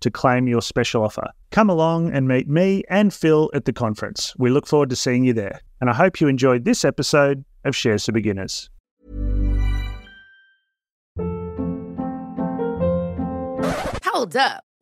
to claim your special offer. Come along and meet me and Phil at the conference. We look forward to seeing you there. And I hope you enjoyed this episode of Shares for Beginners. Hold up.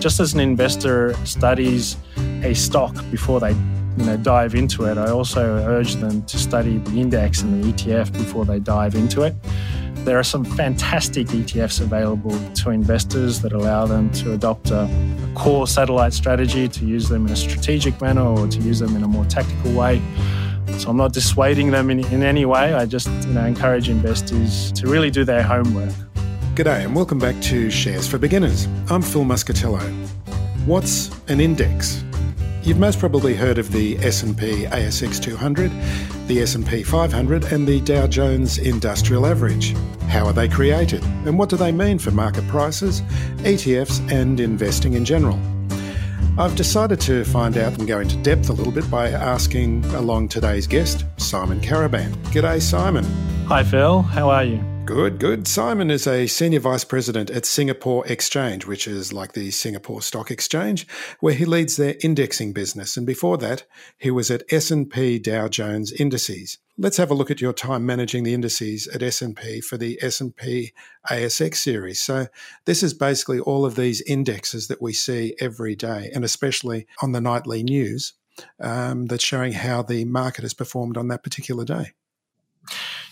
Just as an investor studies a stock before they you know, dive into it, I also urge them to study the index and the ETF before they dive into it. There are some fantastic ETFs available to investors that allow them to adopt a, core satellite strategy, to use them in a strategic manner or to use them in a more tactical way. So I'm not dissuading them in, in any way. I just you know, encourage investors to really do their homework. G'day and welcome back to Shares for Beginners. I'm Phil Muscatello. What's an index? You've most probably heard of the S&P ASX 200, the S&P 500 and the Dow Jones Industrial Average. How are they created and what do they mean for market prices, ETFs and investing in general? I've decided to find out and go into depth a little bit by asking along today's guest, Simon Caraban. G'day Simon. Hi Phil, how are you? Good, good. Simon is a senior vice president at Singapore Exchange, which is like the Singapore Stock Exchange, where he leads their indexing business. And before that, he was at S&P Dow Jones Indices. Let's have a look at your time managing the indices at S&P for the S&P ASX series. So this is basically all of these indexes that we see every day, and especially on the nightly news, um, that's showing how the market has performed on that particular day.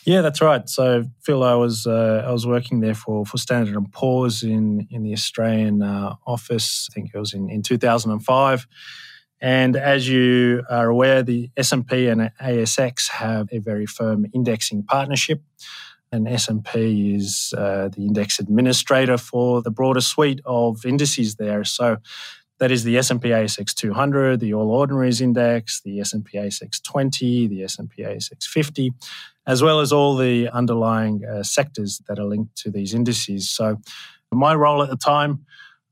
Yeah, that's right. So, Phil, I was uh, I was working there for for Standard and Poor's in in the Australian uh, office. I think it was in in 2005. And as you are aware, the S&P and ASX have a very firm indexing partnership. And S&P is uh, the index administrator for the broader suite of indices there. So that is the S&P ASX 200, the All Ordinaries Index, the S&P ASX 20, the S&P ASX 50, as well as all the underlying uh, sectors that are linked to these indices. So my role at the time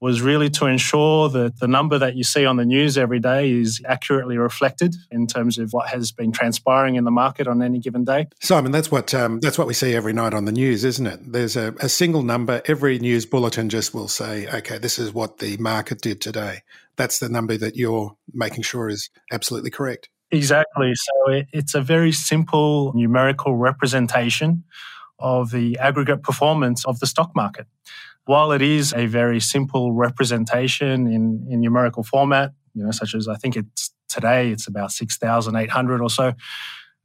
was really to ensure that the number that you see on the news every day is accurately reflected in terms of what has been transpiring in the market on any given day. Simon, that's what um, that's what we see every night on the news, isn't it? There's a, a single number. Every news bulletin just will say, "Okay, this is what the market did today." That's the number that you're making sure is absolutely correct. Exactly. So it, it's a very simple numerical representation of the aggregate performance of the stock market. While it is a very simple representation in, in numerical format, you know, such as I think it's today, it's about 6,800 or so,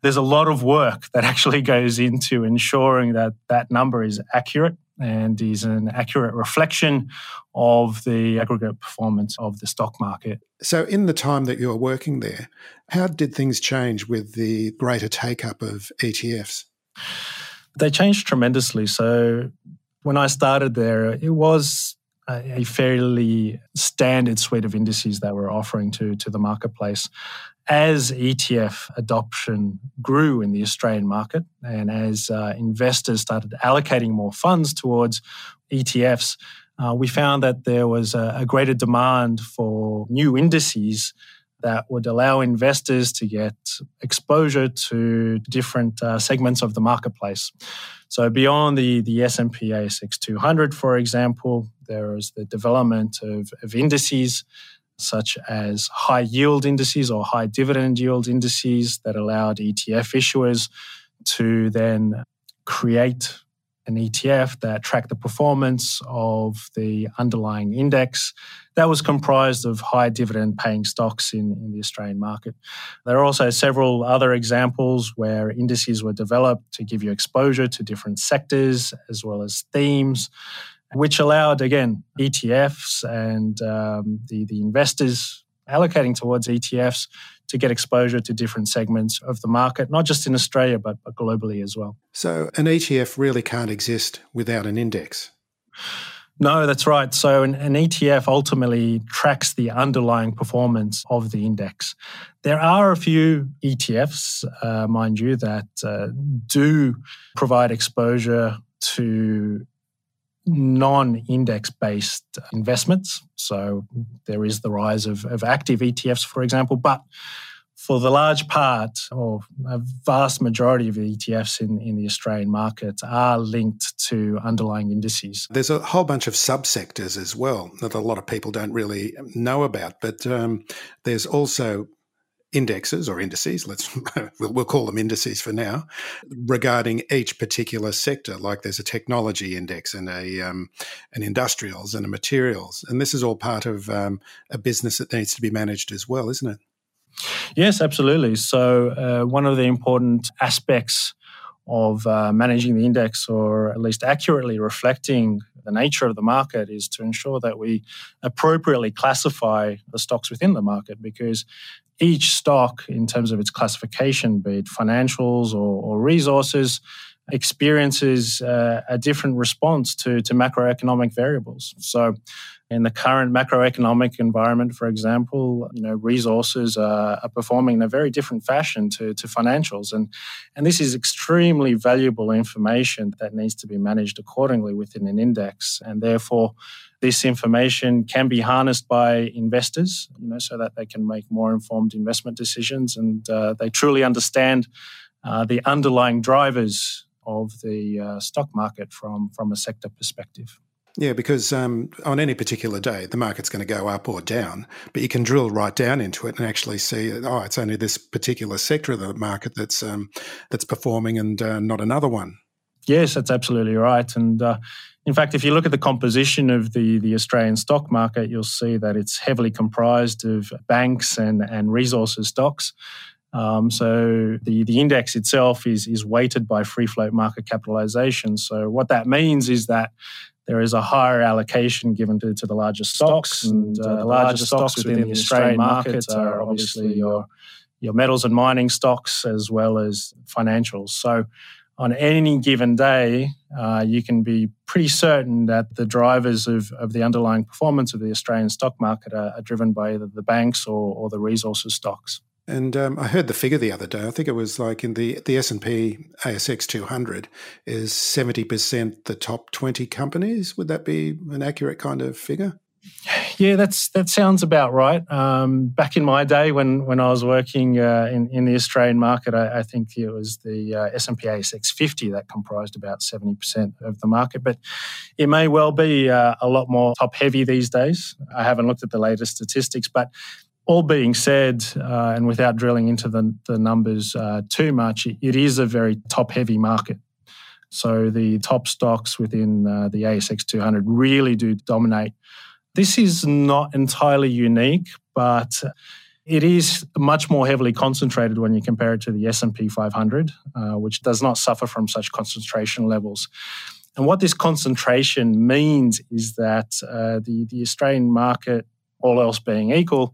there's a lot of work that actually goes into ensuring that that number is accurate and is an accurate reflection of the aggregate performance of the stock market. So, in the time that you were working there, how did things change with the greater take up of ETFs? They changed tremendously. So, when I started there, it was a fairly standard suite of indices that we're offering to, to the marketplace. As ETF adoption grew in the Australian market and as uh, investors started allocating more funds towards ETFs, uh, we found that there was a, a, greater demand for new indices that would allow investors to get exposure to different uh, segments of the marketplace. So beyond the, the S&P ASX 200, for example, there is the development of, of indices such as high yield indices or high dividend yield indices that allowed ETF issuers to then create an ETF that tracked the performance of the underlying index that was comprised of high dividend paying stocks in, in the Australian market. There are also several other examples where indices were developed to give you exposure to different sectors as well as themes which allowed, again, ETFs and um, the, the investors allocating towards ETFs to get exposure to different segments of the market, not just in Australia, but, but globally as well. So, an ETF really can't exist without an index. No, that's right. So an, an, ETF ultimately tracks the underlying performance of the index. There are a few ETFs, uh, mind you, that uh, do provide exposure to non index based investments. So there is the rise of, of active ETFs, for example. But for the large part, or a vast majority of ETFs in, in the Australian market, are linked to underlying indices. There's a whole bunch of subsectors as well that a lot of people don't really know about. But um, there's also indexes or indices, let's we'll, we'll, call them indices for now, regarding each particular sector. Like there's a technology index and a um, an industrials and a materials, and this is all part of um, a business that needs to be managed as well, isn't it? Yes, absolutely. So uh, one of the important aspects of uh, managing the index, or at least accurately reflecting the nature of the market, is to ensure that we appropriately classify the stocks within the market because each stock, in terms of its classification, be it financials or, or resources, experiences uh, a different response to, to macroeconomic variables. So, in the current macroeconomic environment, for example, you know, resources are, are, performing in a very different fashion to, to financials. And, and this is extremely valuable information that needs to be managed accordingly within an index. And therefore, this information can be harnessed by investors, you know, so that they can make more informed investment decisions and uh, they truly understand uh, the underlying drivers of the uh, stock market from from a sector perspective. Yeah, because um, on any particular day, the market's going to go up or down, but you can drill right down into it and actually see, oh, it's only this particular sector of the market that's um, that's performing and uh, not another one. Yes, that's absolutely right. And uh, in fact, if you look at the composition of the, the Australian stock market, you'll see that it's heavily comprised of banks and, and resources stocks. Um, so the, the index itself is, is weighted by free float market capitalization. So what that means is that there is a higher allocation given to, to the largest stocks, and uh, the largest stocks within the Australian market are obviously your your metals and mining stocks as well as financials. So on any given day, uh, you can be pretty certain that the drivers of, of the underlying performance of the Australian stock market are, are driven by either the banks or, or the resources stocks. And um, I heard the figure the other day. I think it was like in the the S and P ASX 200 is 70 percent the top 20 companies. Would that be an accurate kind of figure? Yeah, that's that sounds about right. Um, back in my day, when when I was working uh, in in the Australian market, I, I think it was the uh, S and P ASX 50 that comprised about 70 percent of the market. But it may well be uh, a lot more top heavy these days. I haven't looked at the latest statistics, but all being said, uh, and without drilling into the, the numbers uh, too much, it is a very top heavy market. So the top stocks within uh, the ASX 200 really do dominate this is not entirely unique, but it is much more heavily concentrated when you compare it to the S&P 500, uh, which does not suffer from such concentration levels. And what this concentration means is that uh, the, the Australian market, all else being equal,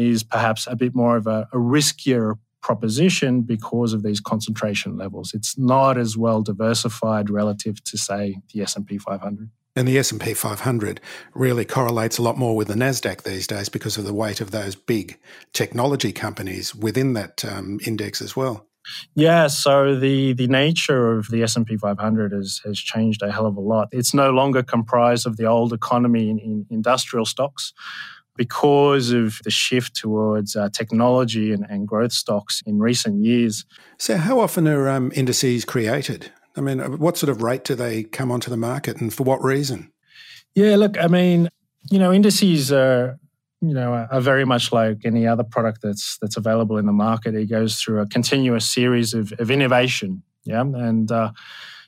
is perhaps a bit more of a, a riskier proposition because of these concentration levels. It's not as well diversified relative to, say, the S&P 500. And the S&P 500 really correlates a lot more with the Nasdaq these days because of the weight of those big technology companies within that um, index as well. Yeah, so the the nature of the S and P 500 has has changed a hell of a lot. It's no longer comprised of the old economy in, in industrial stocks because of the shift towards uh, technology and, and, growth stocks in recent years. So, how often are um, indices created? I mean, what sort of rate do they come onto the market, and for what reason? Yeah, look, I mean, you know, indices are you know, are very much like any other product that's that's available in the market. It goes through a continuous series of, of innovation. Yeah, and uh,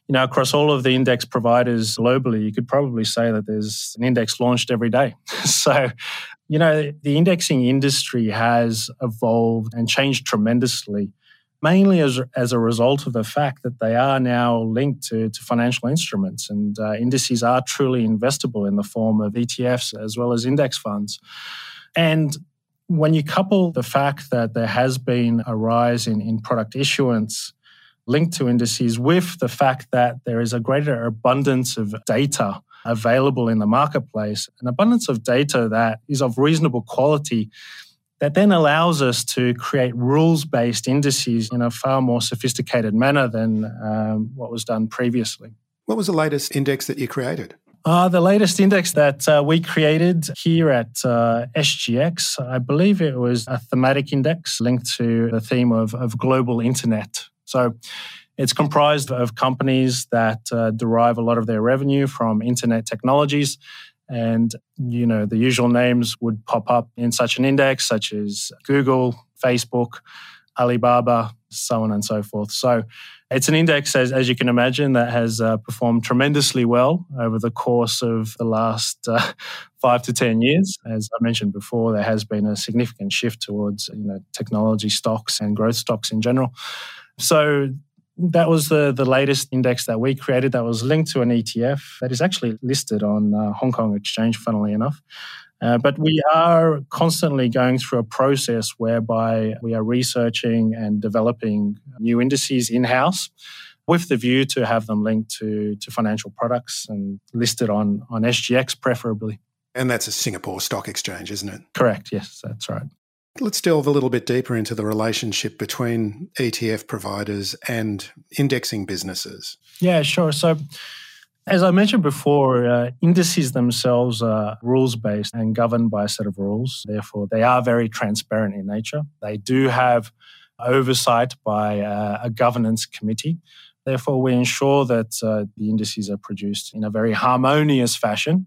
you know, across all of the index providers globally, you could probably say that there's an index launched every day. so, you know, the indexing industry has evolved and changed tremendously, mainly as, as a result of the fact that they are now linked to, to financial instruments and uh, indices are truly investable in the form of ETFs as well as index funds. And when you couple the fact that there has been a rise in, in product issuance, linked to indices with the fact that there is a greater abundance of data available in the marketplace, an abundance of data that is of reasonable quality that then allows us to create rules based indices in a far more sophisticated manner than um, what was done previously. What was the latest index that you created? Uh, the latest index that uh, we created here at uh, SGX, I believe it was a thematic index linked to the theme of, of global internet. So it's comprised of companies that uh, derive a lot of their revenue from internet technologies. And, you know, the usual names would pop up in such an index, such as Google, Facebook, Alibaba, so on and so forth. So it's an index, as, as you can imagine, that has uh, performed tremendously well over the course of the last uh, five to 10 years. As I mentioned before, there has been a significant shift towards you know, technology stocks and growth stocks in general. So that was the, the latest index that we created that was linked to an ETF that is actually listed on uh, Hong Kong Exchange, funnily enough. Uh, but we are constantly going through a process whereby we are researching and developing new indices in house with the view to have them linked to, to financial products and listed on, on SGX preferably. And that's a Singapore Stock Exchange, isn't it? Correct, yes, that's right. Let's delve a little bit deeper into the relationship between ETF providers and indexing businesses. Yeah, sure. So, as I mentioned before, uh, indices themselves are rules based and governed by a set of rules. Therefore, they are very transparent in nature. They do have oversight by uh, a governance committee. Therefore, we ensure that uh, the indices are produced in a very harmonious fashion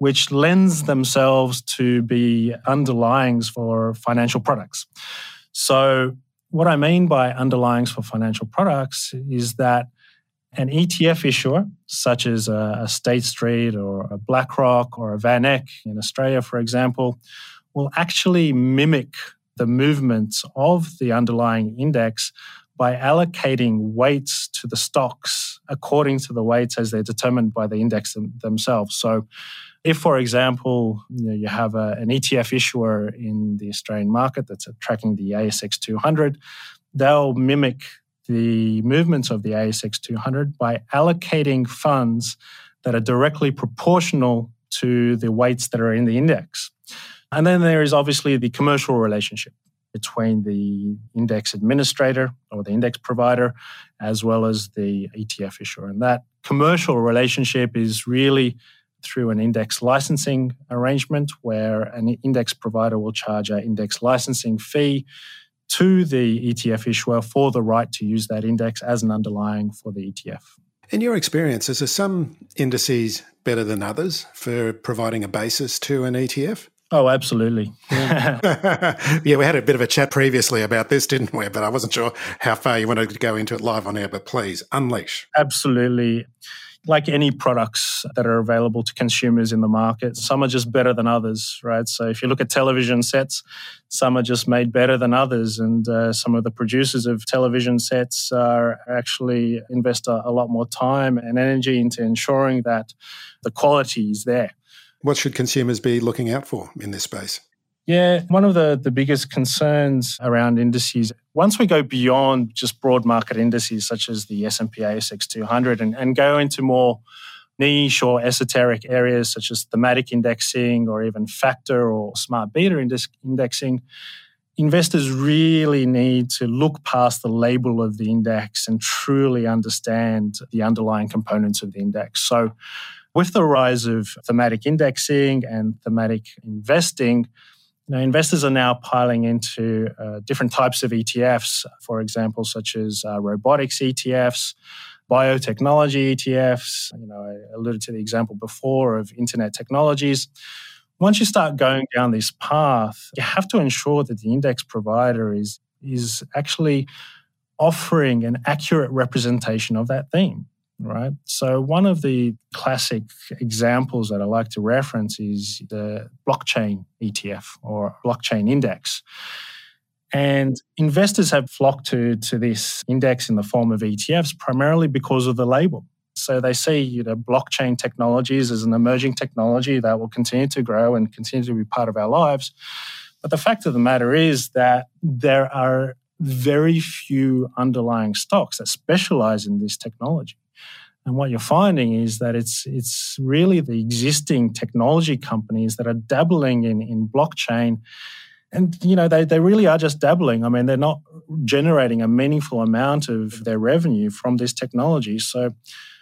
which lends themselves to be underlyings for financial products. So, what I mean by underlyings for financial products is that an ETF issuer, such as a, State Street or a BlackRock or a VanEck in Australia, for example, will actually mimic the movements of the underlying index by allocating weights to the stocks according to the weights as they're determined by the index them, themselves. So, if, for example, you, know, you have a, an ETF issuer in the Australian market that's tracking the ASX 200, they'll mimic the movements of the ASX 200 by allocating funds that are directly proportional to the weights that are in the index. And then there is obviously the commercial relationship between the index administrator or the index provider as well as the ETF issuer. And that commercial relationship is really through an index licensing arrangement where an index provider will charge an index licensing fee to the ETF issuer for the right to use that index as an underlying for the ETF. In your experience, is there some indices better than others for providing a basis to an ETF? Oh, absolutely. Yeah. yeah, we had a bit of a chat previously about this, didn't we? But I wasn't sure how far you wanted to go into it live on air, but please unleash. Absolutely like any products that are available to consumers in the market, some are just better than others, right? So if you look at television sets, some are just made better than others. And uh, some of the producers of television sets are actually invest a, a lot more time and energy into ensuring that the quality is there. What should consumers be looking out for in this space? Yeah, one of the, the biggest concerns around indices, once we go beyond just broad market indices such as the S&P ASX 200 and, and go into more niche or esoteric areas such as thematic indexing or even factor or smart beta indexing, investors really need to look past the label of the index and truly understand the underlying components of the index. So, with the rise of thematic indexing and thematic investing, investors are now piling into uh, different types of ETFs, for example, such as uh, robotics ETFs, biotechnology ETFs. You know, I alluded to the example before of internet technologies. Once you start going down this path, you have to ensure that the index provider is, is actually offering an accurate representation of that theme right? So, one of the classic examples that I like to reference is the blockchain ETF or blockchain index. And investors have flocked to, to this index in the form of ETFs primarily because of the label. So they see you know, blockchain technologies as an emerging technology that will continue to grow and continue to be part of our lives. But the fact of the matter is that there are very few underlying stocks that specialize in this technology. And what you're finding is that it's it's really the existing technology companies that are dabbling in, in blockchain. And you know, they, they really are just dabbling. I mean, they're not generating a meaningful amount of their revenue from this technology. So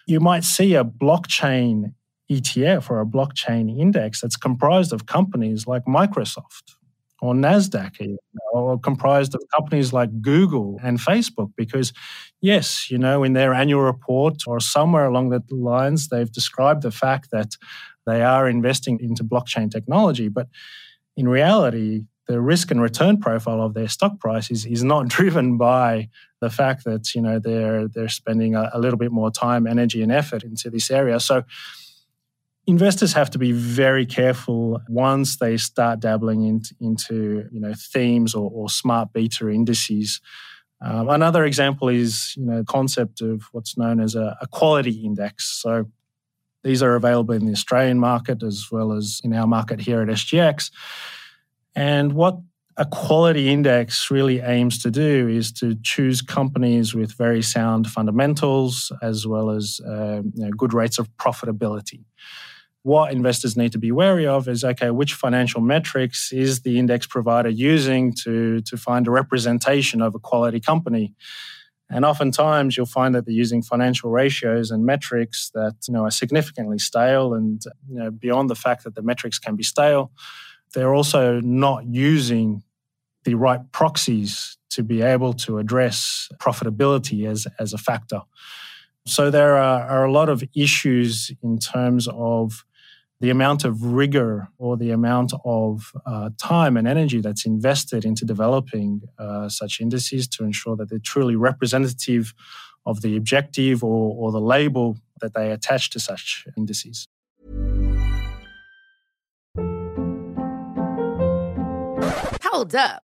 you might see a blockchain ETF or a blockchain index that's comprised of companies like Microsoft or NASDAQ, or comprised of companies like Google and Facebook, because yes, you know, in their annual report or somewhere along the lines, they've described the fact that they are investing into blockchain technology. But in reality, the risk and return profile of their stock price is, is not driven by the fact that you know they're they're spending a, a little bit more time, energy, and effort into this area. So investors have to be very careful once they start dabbling in, into you know themes or, or smart beta indices. Um, another example is you know concept of what's known as a, a quality index. So these are available in the Australian market as well as in our market here at SGX. And what a quality index really aims to do is to choose companies with very sound fundamentals as well as uh, you know, good rates of profitability what investors need to be wary of is okay, which financial metrics is the index provider using to, to find a representation of a quality company? And oftentimes you'll find that they're using financial ratios and metrics that you know are significantly stale. And you know, beyond the fact that the metrics can be stale, they're also not using the right proxies to be able to address profitability as, as a factor. So there are, are a lot of issues in terms of the amount of rigor or the amount of uh, time and energy that's invested into developing uh, such indices to ensure that they're truly representative of the objective or, or the label that they attach to such indices. Hold up.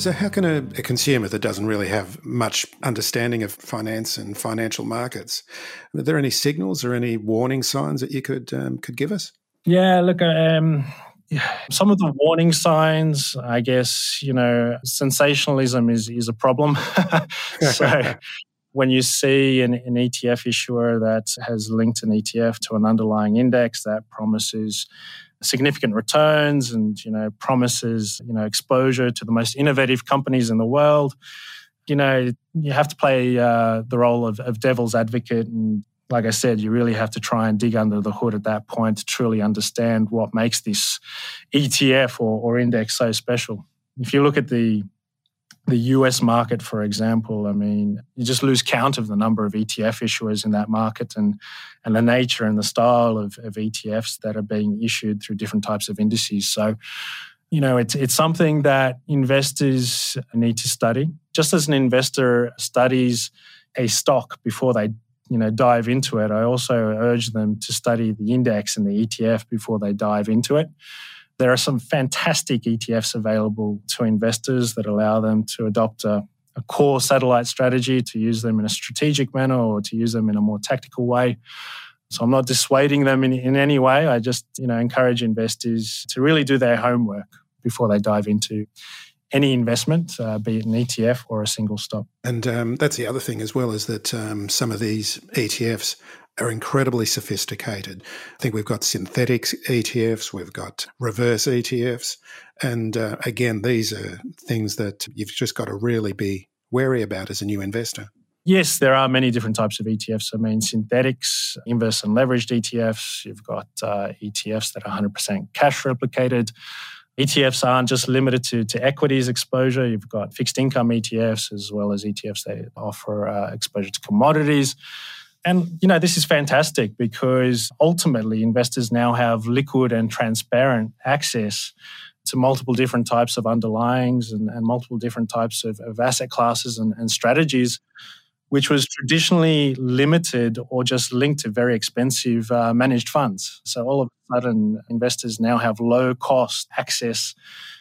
So, how can a, a, consumer that doesn't really have much understanding of finance and financial markets, are there any signals or any warning signs that you could um, could give us? Yeah, look, um, some of the warning signs, I guess, you know, sensationalism is is a problem. so. when you see an, an ETF issuer that has linked an ETF to an underlying index that promises significant returns and you know promises you know exposure to the most innovative companies in the world. You know you have to play uh, the role of, of devil's advocate. And like i said you really have to try and dig under the hood at that point to truly understand what makes this etf or, or index so special. If you look at the the US market, for example, I mean, you just lose count of the number of ETF issuers in that market and, and the nature and the style of, of ETFs that are being issued through different types of indices. So, you know, it's, it's something that investors need to study. Just as an investor studies a stock before they you know dive into it, I also urge them to study the index and the ETF before they dive into it. There are some fantastic ETFs available to investors that allow them to adopt a, a core satellite strategy, to use them in a strategic manner or to use them in a more tactical way. So I'm not dissuading them in, in any way. I just, you know, encourage investors to really do their homework before they dive into any investment, uh, be it an ETF or a single stock. And um, that's the other thing as well is that um, some of these ETFs are incredibly sophisticated. I think we've got synthetic ETFs, we've got reverse ETFs. And uh, again, these are things that you've just got to really be wary about as a new investor. Yes, there are many different types of ETFs. I mean, synthetics, inverse and leveraged ETFs. You've got uh, ETFs that are 100% cash replicated. ETFs aren't just limited to, to equities exposure. You've got fixed income ETFs as well as ETFs that offer uh, exposure to commodities. And, you know, this is fantastic because ultimately investors now have liquid and transparent access to multiple different types of underlyings and, and multiple different types of, of asset classes and, and strategies which was traditionally limited or just linked to very expensive uh, managed funds. So all of a sudden, investors now have low cost access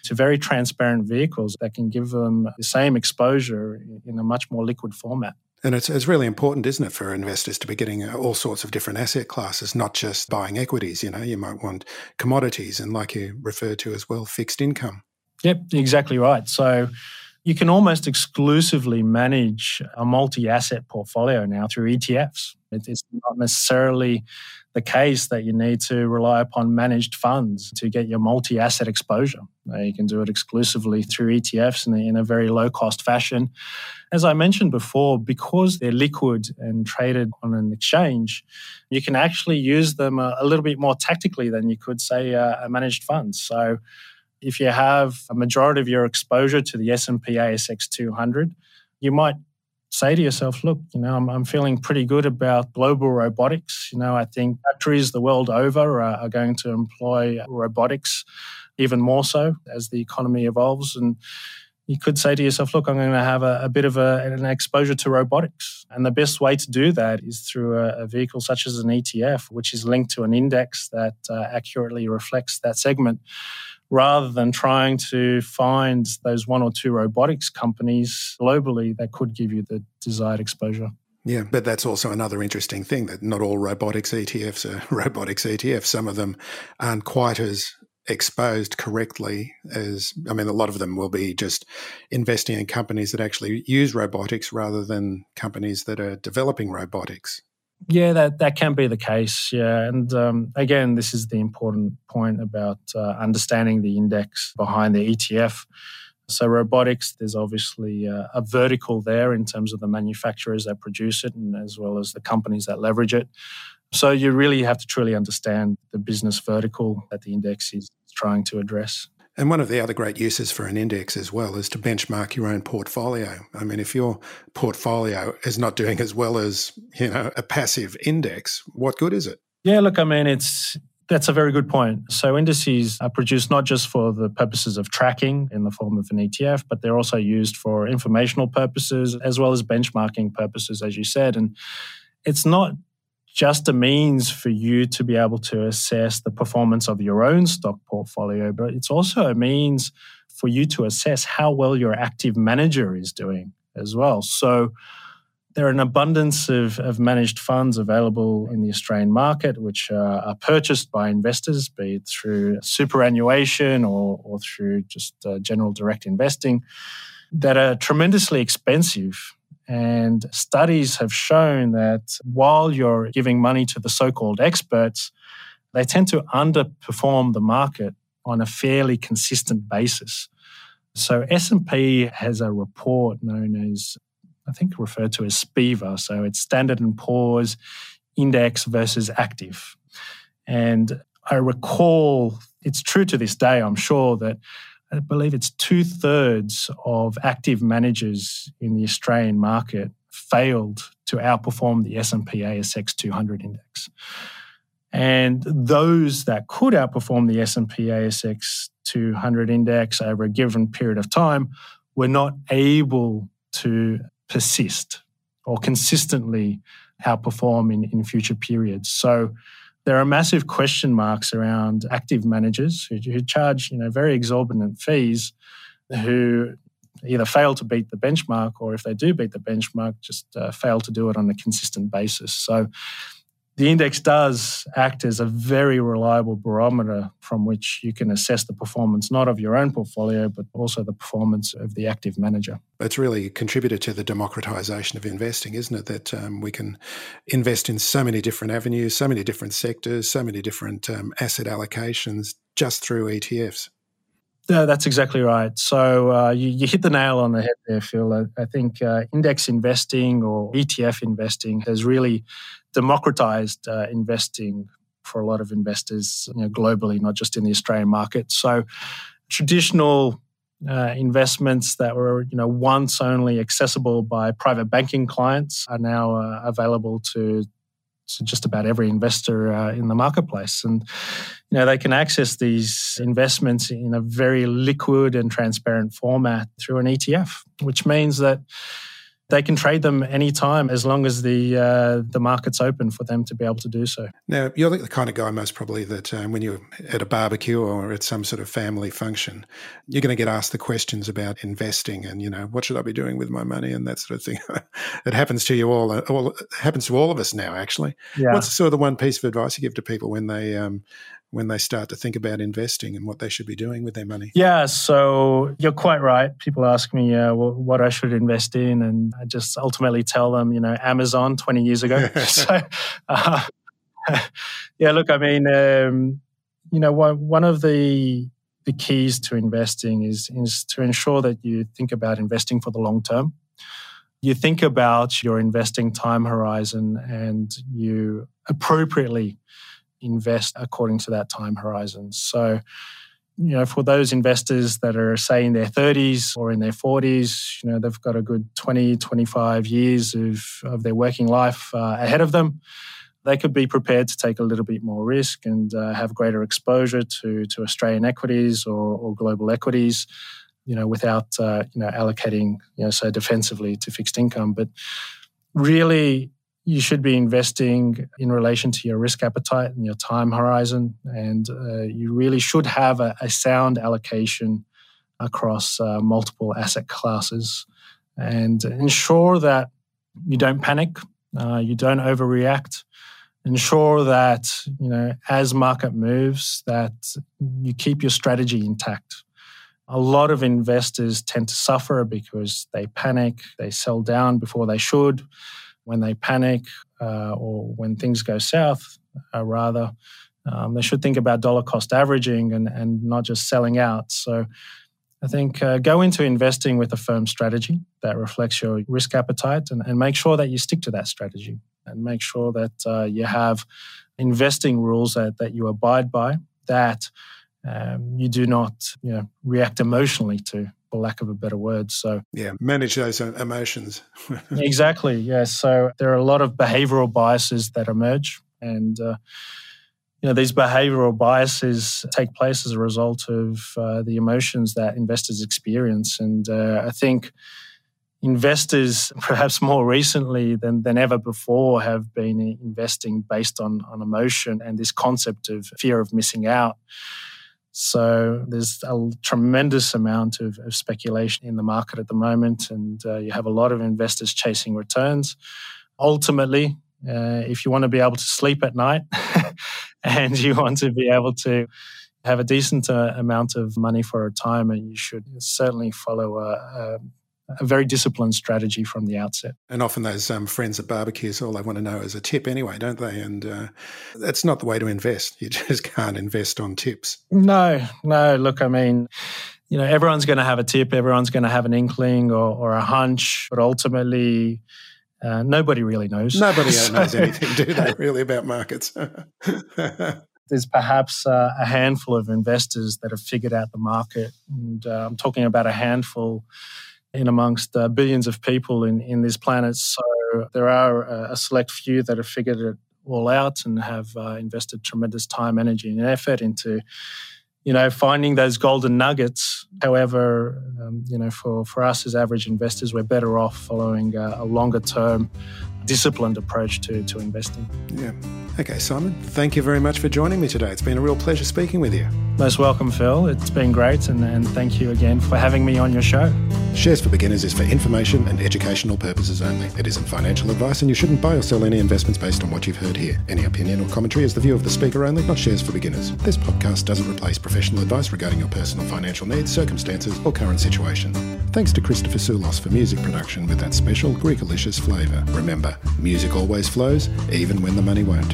to very transparent vehicles that can give them the same exposure in a much more liquid format. And it's, it's really important, isn't it, for investors to be getting uh, all sorts of different asset classes, not just buying equities. You know, you might want commodities and, like you referred to as well, fixed income. Yep, exactly right. So you can almost exclusively manage a multi asset portfolio now through ETFs. It's not necessarily the case that you need to rely upon managed funds to get your multi asset exposure. Uh, you can do it exclusively through ETFs in a, in a very low cost fashion. As I mentioned before, because they're liquid and traded on an exchange, you can actually use them a, a little bit more tactically than you could, say, a, a managed fund. So if you have a majority of your exposure to the S&P ASX 200, you might say to yourself, look, you know, I'm, I'm, feeling pretty good about global robotics. You know, I think factories the world over are, are, going to employ robotics even more so as the economy evolves. And you could say to yourself, look, I'm going to have a, a bit of a, an exposure to robotics. And the best way to do that is through a, a vehicle such as an ETF, which is linked to an index that uh, accurately reflects that segment rather than trying to find those one or two robotics companies globally that could give you the desired exposure. Yeah, but that's also another interesting thing that not all robotics ETFs are robotics ETFs. Some of them aren't quite as exposed correctly as I mean a lot of them will be just investing in companies that actually use robotics rather than companies that are developing robotics. Yeah, that, that can be the case. Yeah. And um, again, this is the important point about uh, understanding the index behind the ETF. So, robotics, there's obviously uh, a vertical there in terms of the manufacturers that produce it and as well as the companies that leverage it. So, you really have to truly understand the business vertical that the index is trying to address. And one of the other great uses for an index as well is to benchmark your own portfolio. I mean, if your portfolio is not doing as well as, you know, a passive index, what good is it? Yeah, look, I mean, it's that's a very good point. So indices are produced not just for the purposes of tracking in the form of an ETF, but they're also used for informational purposes as well as benchmarking purposes, as you said. And it's not just a means for you to be able to assess the performance of your own stock portfolio, but it's also a means for you to assess how well your active manager is doing as well. So there are an abundance of, of managed funds available in the Australian market, which uh, are purchased by investors, be it through superannuation or, or through just uh, general direct investing, that are tremendously expensive and studies have shown that while you're giving money to the so called experts, they tend to underperform the market on a fairly consistent basis. So S&P has a report known as I think referred to as SPIVA, so it's Standard and Poor's index versus active. And I recall it's true to this day, I'm sure that I believe it's two thirds of active managers in the Australian market failed to outperform the S&P ASX 200 index. And those that could outperform the S&P ASX 200 index over a given period of time were not able to persist or consistently outperform in, in future periods. So there are massive question marks around active managers who, who charge you know very exorbitant fees who either fail to beat the benchmark or if they do beat the benchmark just uh, fail to do it on a consistent basis. So the index does act as a very reliable barometer from which you can assess the performance not of your own portfolio, but also the performance of the active manager. It's really contributed to the democratization of investing, isn't it? That um, we can invest in so many different avenues, so many different sectors, so many different um, asset allocations just through ETFs. Yeah, that's exactly right. So uh, you, you, hit the nail on the head there, Phil. I, I think uh, index investing or ETF investing has really democratized uh, investing for a lot of investors you know, globally, not just in the Australian market. So traditional uh, investments that were you know once only accessible by private banking clients are now uh, available to to just about every investor uh, in the marketplace. And you know they can access these investments in a very liquid and transparent format through an ETF, which means that they can trade them anytime as long as the uh, the market's open for them to be able to do so. Now, you're the kind of guy most probably that um, when you're at a barbecue or at some sort of family function, you're going to get asked the questions about investing and you know what should I be doing with my money and that sort of thing. it happens to you all. Uh, all it happens to all of us now. Actually, yeah. what's sort of the one piece of advice you give to people when they um, when they start to think about investing and what they should be doing with their money? Yeah, so you're quite right. People ask me uh, what I should invest in, and I just ultimately tell them, you know, Amazon 20 years ago. so, uh, yeah, look, I mean, um, you know, one, one of the the keys to investing is, is to ensure that you think about investing for the long term. You think about your investing time horizon and you appropriately invest according to that time horizon. So, you know, for those investors that are, say, in their 30s or in their 40s, you know, they've got a good 20, 25 years of, of their working life uh, ahead of them. They could be prepared to take a little bit more risk and uh, have greater exposure to, to Australian equities or, or global equities, you know, without, uh, you know, allocating, you know, so defensively to fixed income. But really, you should be investing in relation to your risk appetite and your time horizon. And uh, you really should have a, a sound allocation across uh, multiple asset classes and ensure that you don't panic, uh, you don't overreact. Ensure that you know as market moves that you keep your strategy intact. A lot of investors tend to suffer because they panic, they sell down before they should when they panic uh, or when things go south, uh, rather, um, they should think about dollar cost averaging and, and not just selling out. So I think uh, go into investing with a firm strategy that reflects your risk appetite and, and, make sure that you stick to that strategy and make sure that uh, you have investing rules that, that you abide by that um, you do not you know, react emotionally to for lack of a better word. So, yeah, manage those emotions. exactly. Yeah. So, there are a lot of behavioral biases that emerge. And, uh, you know, these behavioral biases take place as a result of uh, the emotions that investors experience. And uh, I think investors, perhaps more recently than, than ever before, have been investing based on, on emotion and this concept of fear of missing out. So there's a tremendous amount of, of speculation in the market at the moment, and uh, you have a lot of investors chasing returns. Ultimately, uh, if you want to be able to sleep at night and you want to be able to have a decent uh, amount of money for a retirement, you should certainly follow a, a a very disciplined strategy from the outset. And often those um, friends at barbecues, all they want to know is a tip anyway, don't they? And uh, that's not the way to invest. You just can't invest on tips. No, no. Look, I mean, you know, everyone's going to have a tip, everyone's going to have an inkling or, or a hunch, but ultimately, uh, nobody really knows. Nobody so, knows anything, do they, really, about markets? there's perhaps uh, a handful of investors that have figured out the market. And uh, I'm talking about a handful in amongst uh, billions of people in, in this planet. So there are a, a select few that have figured it all out and have uh, invested tremendous time, energy, and effort into, you know, finding those golden nuggets. However, um, you know, for, for us as average investors, we're better off following a, a longer term disciplined approach to, to investing. Yeah. Okay, Simon, thank you very much for joining me today. It's been a real pleasure speaking with you. Most welcome, Phil. It's been great, and, and thank you again for having me on your show. Shares for Beginners is for information and educational purposes only. It isn't financial advice, and you shouldn't buy or sell any investments based on what you've heard here. Any opinion or commentary is the view of the speaker only, not Shares for Beginners. This podcast doesn't replace professional advice regarding your personal financial needs, circumstances, or current situation. Thanks to Christopher Soulos for music production with that special Greekalicious flavour. Remember, music always flows, even when the money won't.